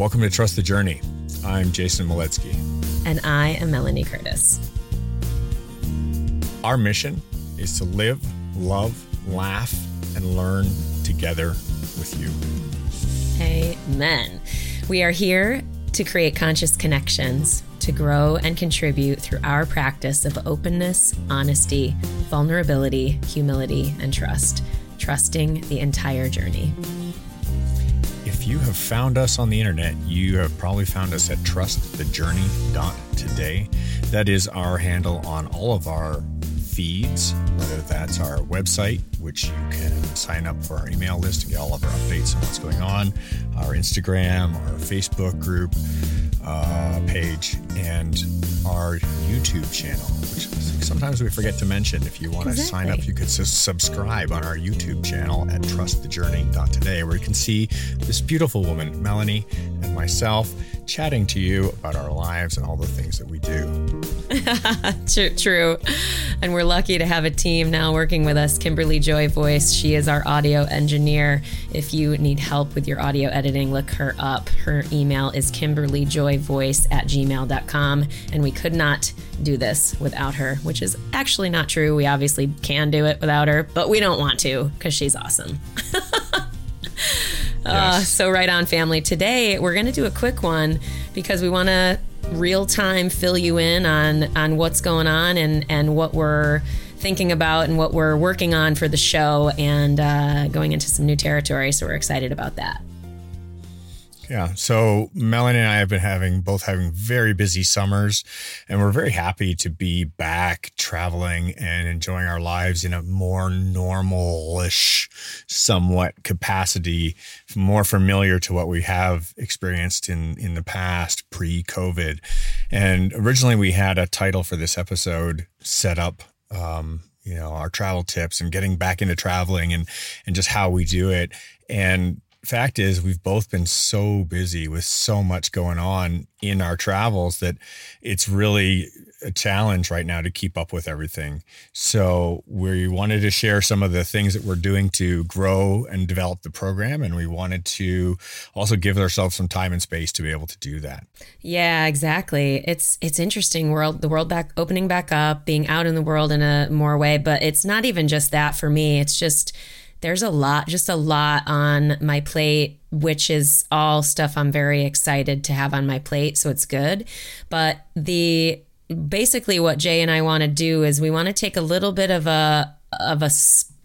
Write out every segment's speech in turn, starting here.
Welcome to Trust the Journey. I'm Jason Moletsky. And I am Melanie Curtis. Our mission is to live, love, laugh, and learn together with you. Amen. We are here to create conscious connections, to grow and contribute through our practice of openness, honesty, vulnerability, humility, and trust, trusting the entire journey. If you have found us on the internet, you have probably found us at trustthejourney.today. That is our handle on all of our feeds, whether that's our website, which you can sign up for our email list to get all of our updates on what's going on, our Instagram, our Facebook group uh, page, and our YouTube channel, sometimes we forget to mention. If you want to sign up, you could subscribe on our YouTube channel at trustthejourney.today, where you can see this beautiful woman, Melanie, and myself chatting to you about our lives and all the things that we do. true, True. And we're lucky to have a team now working with us. Kimberly Joy Voice, she is our audio engineer. If you need help with your audio editing, look her up. Her email is kimberlyjoyvoice at gmail.com. And we could not do this without her, which is actually not true. We obviously can do it without her, but we don't want to because she's awesome. Uh, yes. Uh, so, right on, family. Today, we're going to do a quick one because we want to real time fill you in on on what's going on and and what we're thinking about and what we're working on for the show and uh, going into some new territory. So, we're excited about that. Yeah. So Melanie and I have been having both having very busy summers, and we're very happy to be back traveling and enjoying our lives in a more normalish, somewhat capacity, more familiar to what we have experienced in in the past pre-COVID. And originally, we had a title for this episode set up. Um, you know our travel tips and getting back into traveling and and just how we do it and fact is we've both been so busy with so much going on in our travels that it's really a challenge right now to keep up with everything. So we wanted to share some of the things that we're doing to grow and develop the program and we wanted to also give ourselves some time and space to be able to do that. Yeah, exactly. It's it's interesting world the world back opening back up, being out in the world in a more way, but it's not even just that for me. It's just there's a lot, just a lot on my plate, which is all stuff I'm very excited to have on my plate. So it's good. But the basically what Jay and I want to do is we want to take a little bit of a, of a,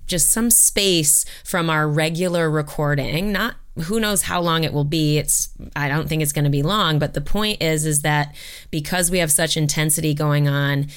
just some space from our regular recording, not who knows how long it will be it's i don't think it's going to be long but the point is is that because we have such intensity going on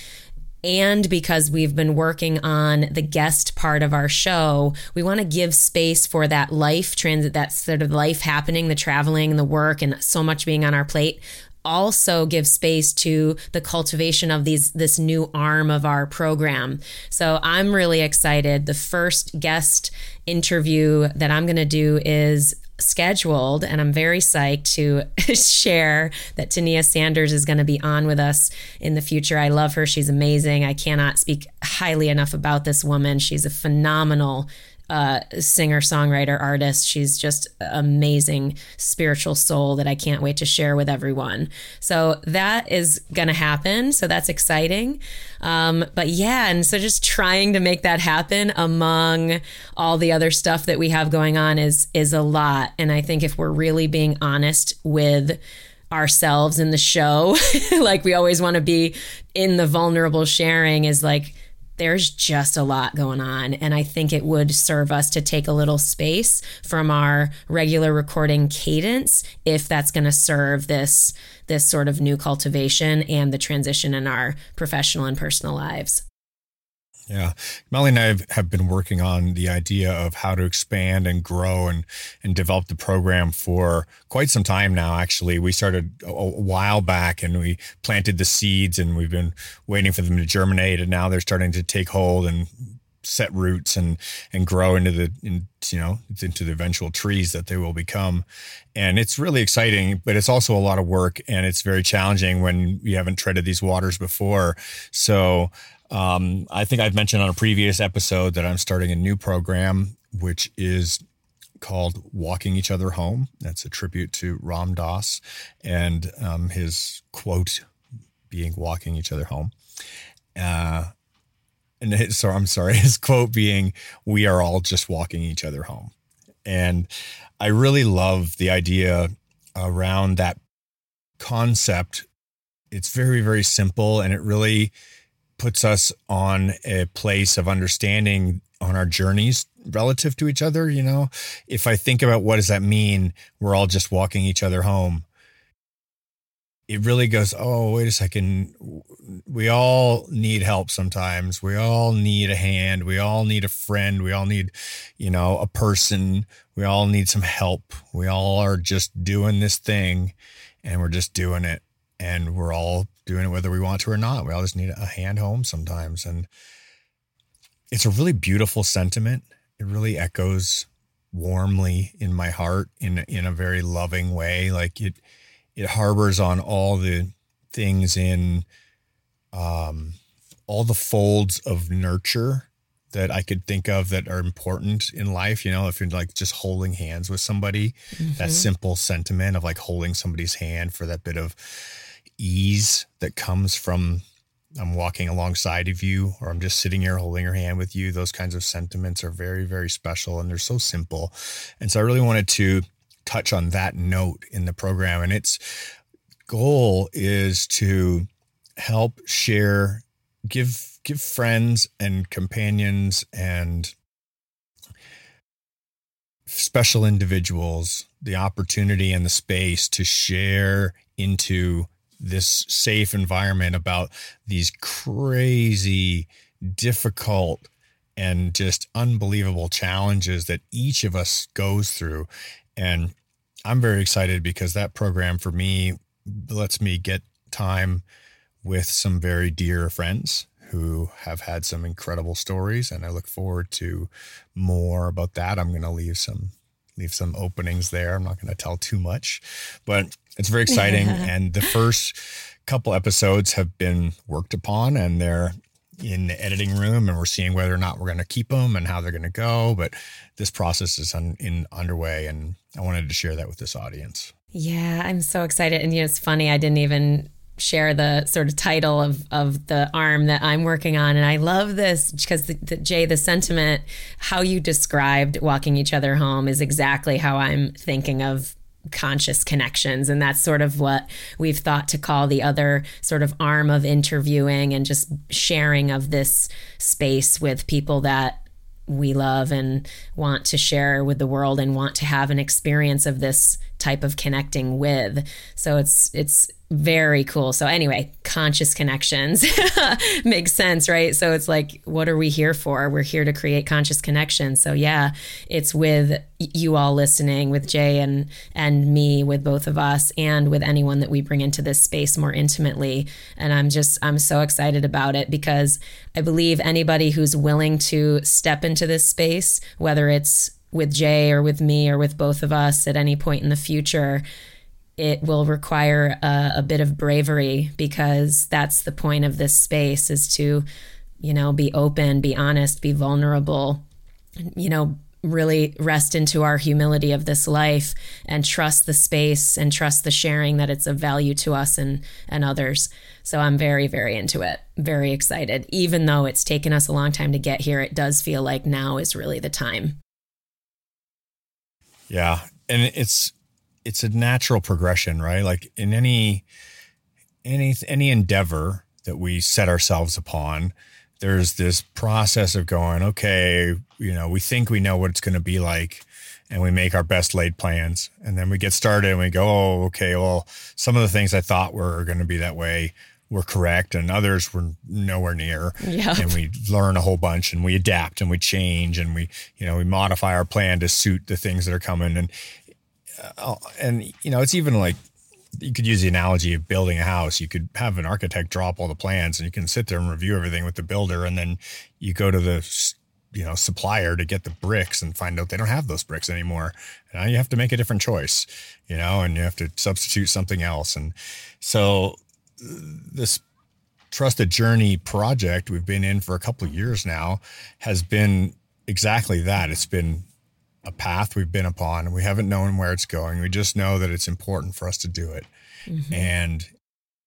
and because we've been working on the guest part of our show, we want to give space for that life transit, that sort of life happening, the traveling, the work, and so much being on our plate. Also, give space to the cultivation of these this new arm of our program. So I'm really excited. The first guest interview that I'm going to do is scheduled, and I'm very psyched to share that Tania Sanders is going to be on with us in the future. I love her. She's amazing. I cannot speak highly enough about this woman. She's a phenomenal uh, singer, songwriter, artist. She's just amazing spiritual soul that I can't wait to share with everyone. So that is going to happen. So that's exciting. Um, but yeah, and so just trying to make that happen among all the other stuff that we have going on is is a lot. And I think if we're really being honest with ourselves in the show, like we always want to be in the vulnerable sharing, is like there's just a lot going on. And I think it would serve us to take a little space from our regular recording cadence if that's going to serve this this sort of new cultivation and the transition in our professional and personal lives. Yeah. Melly and I have, have, been working on the idea of how to expand and grow and, and develop the program for quite some time now. Actually, we started a, a, while back and we planted the seeds and we've been waiting for them to germinate. And now they're starting to take hold and set roots and, and grow into the, in, you know, into the eventual trees that they will become. And it's really exciting, but it's also a lot of work and it's very challenging when you haven't treaded these waters before. So, um, I think I've mentioned on a previous episode that I'm starting a new program, which is called Walking Each Other Home. That's a tribute to Ram Dass and um, his quote being Walking Each Other Home. Uh, and his, so I'm sorry, his quote being, We are all just walking each other home. And I really love the idea around that concept. It's very, very simple and it really puts us on a place of understanding on our journeys relative to each other. You know, if I think about what does that mean, we're all just walking each other home. It really goes, oh, wait a second. We all need help sometimes. We all need a hand. We all need a friend. We all need, you know, a person. We all need some help. We all are just doing this thing and we're just doing it. And we're all doing it whether we want to or not. We all just need a hand home sometimes. And it's a really beautiful sentiment. It really echoes warmly in my heart in in a very loving way. Like it it harbors on all the things in um all the folds of nurture that I could think of that are important in life. You know, if you're like just holding hands with somebody, mm-hmm. that simple sentiment of like holding somebody's hand for that bit of ease that comes from I'm walking alongside of you or I'm just sitting here holding your hand with you. Those kinds of sentiments are very, very special and they're so simple. And so I really wanted to touch on that note in the program. And its goal is to help share, give, give friends and companions and special individuals the opportunity and the space to share into this safe environment about these crazy, difficult, and just unbelievable challenges that each of us goes through. And I'm very excited because that program for me lets me get time with some very dear friends who have had some incredible stories and I look forward to more about that. I'm going to leave some leave some openings there. I'm not going to tell too much, but it's very exciting. and the first couple episodes have been worked upon and they're in the editing room and we're seeing whether or not we're going to keep them and how they're going to go. But this process is un, in underway and I wanted to share that with this audience. Yeah, I'm so excited. And you know, it's funny, I didn't even share the sort of title of of the arm that I'm working on, and I love this because the, the, Jay, the sentiment, how you described walking each other home is exactly how I'm thinking of conscious connections. And that's sort of what we've thought to call the other sort of arm of interviewing and just sharing of this space with people that we love and want to share with the world and want to have an experience of this type of connecting with so it's it's very cool. So anyway, conscious connections makes sense, right? So it's like, what are we here for? We're here to create conscious connections. So yeah, it's with you all listening, with Jay and and me, with both of us, and with anyone that we bring into this space more intimately. And I'm just I'm so excited about it because I believe anybody who's willing to step into this space, whether it's with Jay or with me or with both of us at any point in the future it will require a, a, bit of bravery because that's the point of this space is to you know be open be honest be vulnerable you know really rest into our humility of this life and trust the space and trust the sharing that it's of value to us and and others. So i'm very very into it very excited. Even though it's taken us a long time to get here it does feel like now is really the time yeah and it's it's a natural progression, right? Like in any any any endeavor that we set ourselves upon, there's this process of going, okay, you know, we think we know what it's going to be like and we make our best laid plans and then we get started and we go, oh, okay, well, some of the things I thought were going to be that way were correct and others were nowhere near yep. and we learn a whole bunch and we adapt and we change and we you know we modify our plan to suit the things that are coming and uh, and you know, it's even like you could use the analogy of building a house. You could have an architect draw up all the plans, and you can sit there and review everything with the builder, and then you go to the you know supplier to get the bricks and find out they don't have those bricks anymore. And now you have to make a different choice, you know, and you have to substitute something else. And so this Trust the Journey project we've been in for a couple of years now has been exactly that. It's been a path we've been upon and we haven't known where it's going. We just know that it's important for us to do it. Mm-hmm. And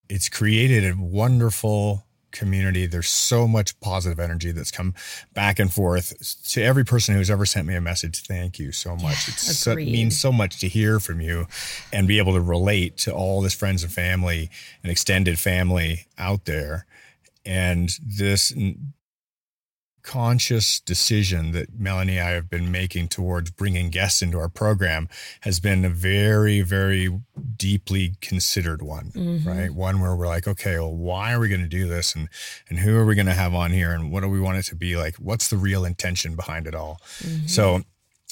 it's created a wonderful community. There's so much positive energy that's come back and forth to every person who's ever sent me a message. Thank you so much. Yeah, it means so much to hear from you and be able to relate to all this friends and family and extended family out there. And this conscious decision that Melanie and I have been making towards bringing guests into our program has been a very, very deeply considered one, mm-hmm. right? One where we're like, okay, well, why are we going to do this? And, and who are we going to have on here? And what do we want it to be like? What's the real intention behind it all? Mm-hmm. So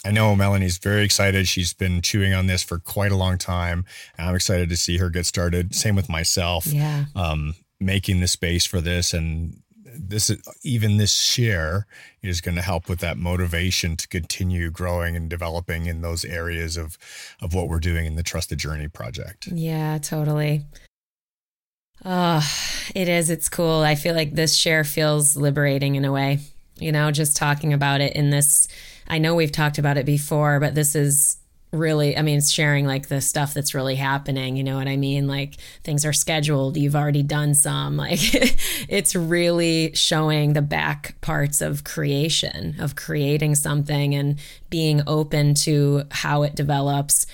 I know Melanie's very excited. She's been chewing on this for quite a long time. I'm excited to see her get started. Same with myself. Yeah. Um, making the space for this and this is even this share is going to help with that motivation to continue growing and developing in those areas of of what we're doing in the Trust the Journey project. Yeah totally. Oh it is it's cool. I feel like this share feels liberating in a way you know just talking about it in this i know we've talked about it before but this is really i mean sharing like the stuff that's really happening you know what i mean? Like things are scheduled you've already done some like it's really showing the back parts of creation of creating something and being open to how it develops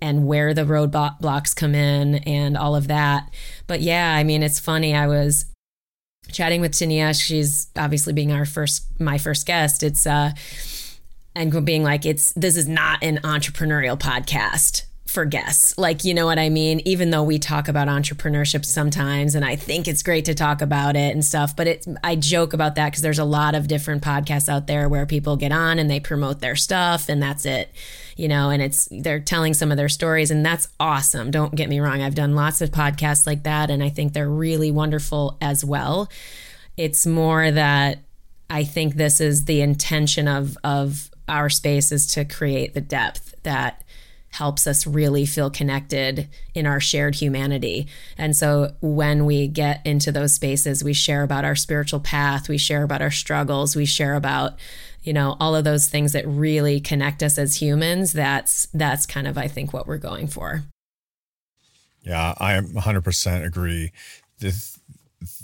and where the roadblocks come in and all of that. But yeah i mean it's funny i was chatting with Tania she's obviously being our first my first guest it's uh and being like, it's this is not an entrepreneurial podcast for guests. Like, you know what I mean? Even though we talk about entrepreneurship sometimes and I think it's great to talk about it and stuff, but it I joke about that because there's a lot of different podcasts out there where people get on and they promote their stuff and that's it. You know, and it's they're telling some of their stories and that's awesome. Don't get me wrong. I've done lots of podcasts like that and I think they're really wonderful as well. It's more that I think this is the intention of of our space is to create the depth that helps us really feel connected in our shared humanity. And so when we get into those spaces, we share about our spiritual path, we share about our struggles, we share about you know all of those things that really connect us as humans that's that's kind of i think what we're going for yeah i 100% agree the,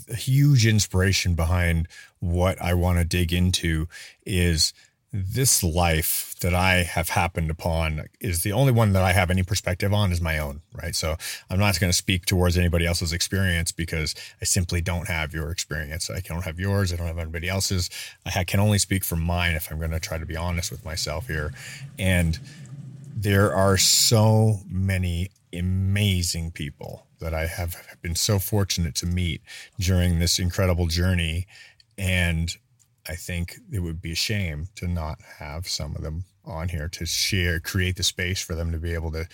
the huge inspiration behind what i want to dig into is this life that I have happened upon is the only one that I have any perspective on is my own, right? So I'm not going to speak towards anybody else's experience because I simply don't have your experience. I don't have yours. I don't have anybody else's. I can only speak from mine if I'm going to try to be honest with myself here. And there are so many amazing people that I have been so fortunate to meet during this incredible journey. And I think it would be a shame to not have some of them on here to share, create the space for them to be able to,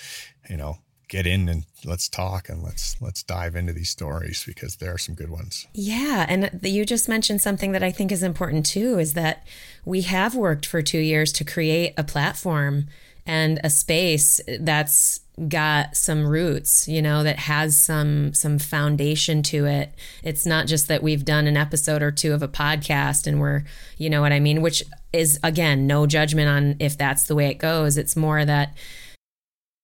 you know, get in and let's talk and let's let's dive into these stories because there are some good ones. Yeah, and you just mentioned something that I think is important too is that we have worked for 2 years to create a platform and a space that's got some roots you know that has some some foundation to it. It's not just that we've done an episode or two of a podcast and we're you know what i mean? Which is again no judgment on if that's the way it goes. It's more that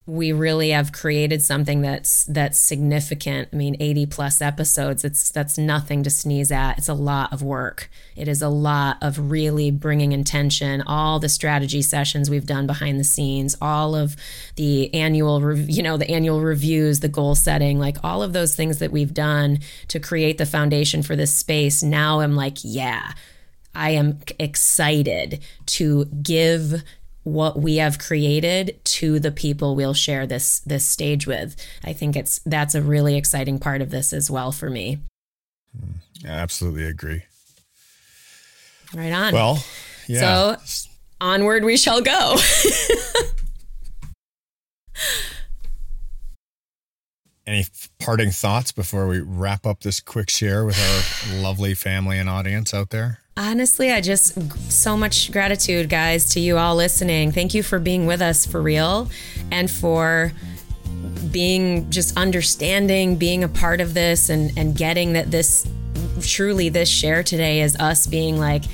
we really have created something that's that's significant. I mean, 80 plus episodes, it's that's nothing to sneeze at. It's a lot of work. It is a lot of really bringing intention, all the strategy sessions we've done behind the scenes, all of the annual, you know, the annual reviews, the goal setting, like all of those things that we've done to create the foundation for this space. Now I'm like, yeah, I am excited to give what we have created to the people we'll share this this stage with. I think it's that's a really exciting part of this as well for me. Mm, I absolutely agree. Right on. Well, yeah. So onward we shall go. Any parting thoughts before we wrap up this quick share with our lovely family and audience out there? Honestly, I just so much gratitude, guys, to you all listening. Thank you for being with us for real and for being just understanding, being a part of this, and, and getting that this truly, this share today is us being like,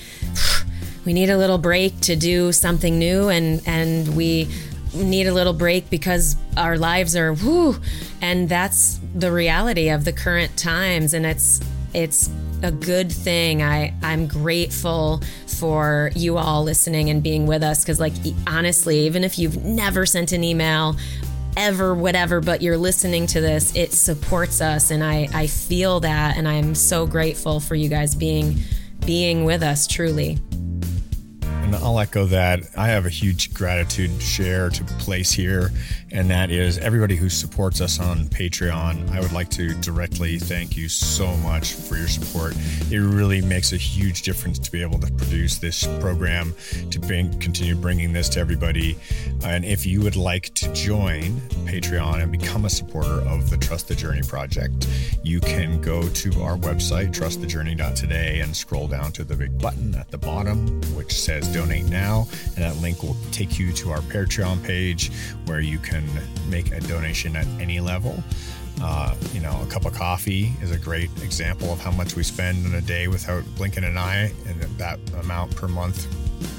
we need a little break to do something new and and we need a little break because our lives are whoo and that's the reality of the current times. And it's it's a good thing. I I'm grateful for you all listening and being with us. Cuz like honestly, even if you've never sent an email ever whatever but you're listening to this it supports us. And i i feel that. And i'm so grateful for you guys being being with us truly and I'll echo that. I have a huge gratitude share to place here, and that is everybody who supports us on Patreon. I would like to directly thank you so much for your support. It really makes a huge difference to be able to produce this program, to bring, continue bringing this to everybody. And if you would like to join Patreon and become a supporter of the Trust the Journey project, you can go to our website, trustthejourney.today, and scroll down to the big button at the bottom, which says donate now. And that link will take you to our Patreon page where you can make a donation at any level. Uh, you know, a cup of coffee is a great example of how much we spend in a day without blinking an eye, and that amount per month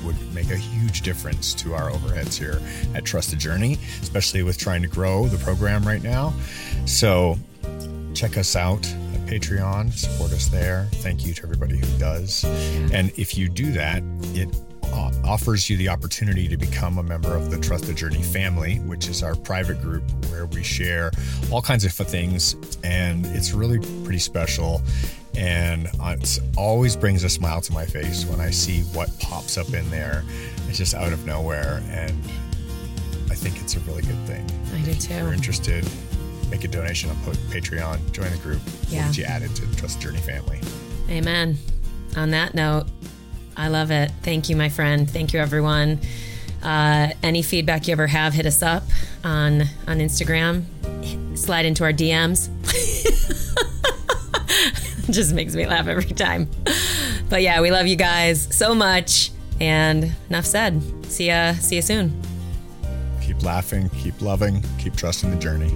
would make a huge difference to our overheads here at Trust the Journey, especially with trying to grow the program right now. So, check us out at Patreon, support us there. Thank you to everybody who does. And if you do that, it offers you the opportunity to become a member of the Trust the Journey family, which is our private group where we share all kinds of things. And it's really pretty special. And uh, it always brings a smile to my face when I see what pops up in there. It's just out of nowhere. And I think it's a really good thing. I do too. If you're interested, make a donation on Patreon, join the group. Yeah. Get you added to the Trust Journey family. Amen. On that note, I love it. Thank you, my friend. Thank you, everyone. Uh, any feedback you ever have, hit us up on on Instagram. Slide into our DMs. Just makes me laugh every time. But yeah, we love you guys so much. And enough said. See ya. See you soon. Keep laughing. Keep loving. Keep trusting the journey.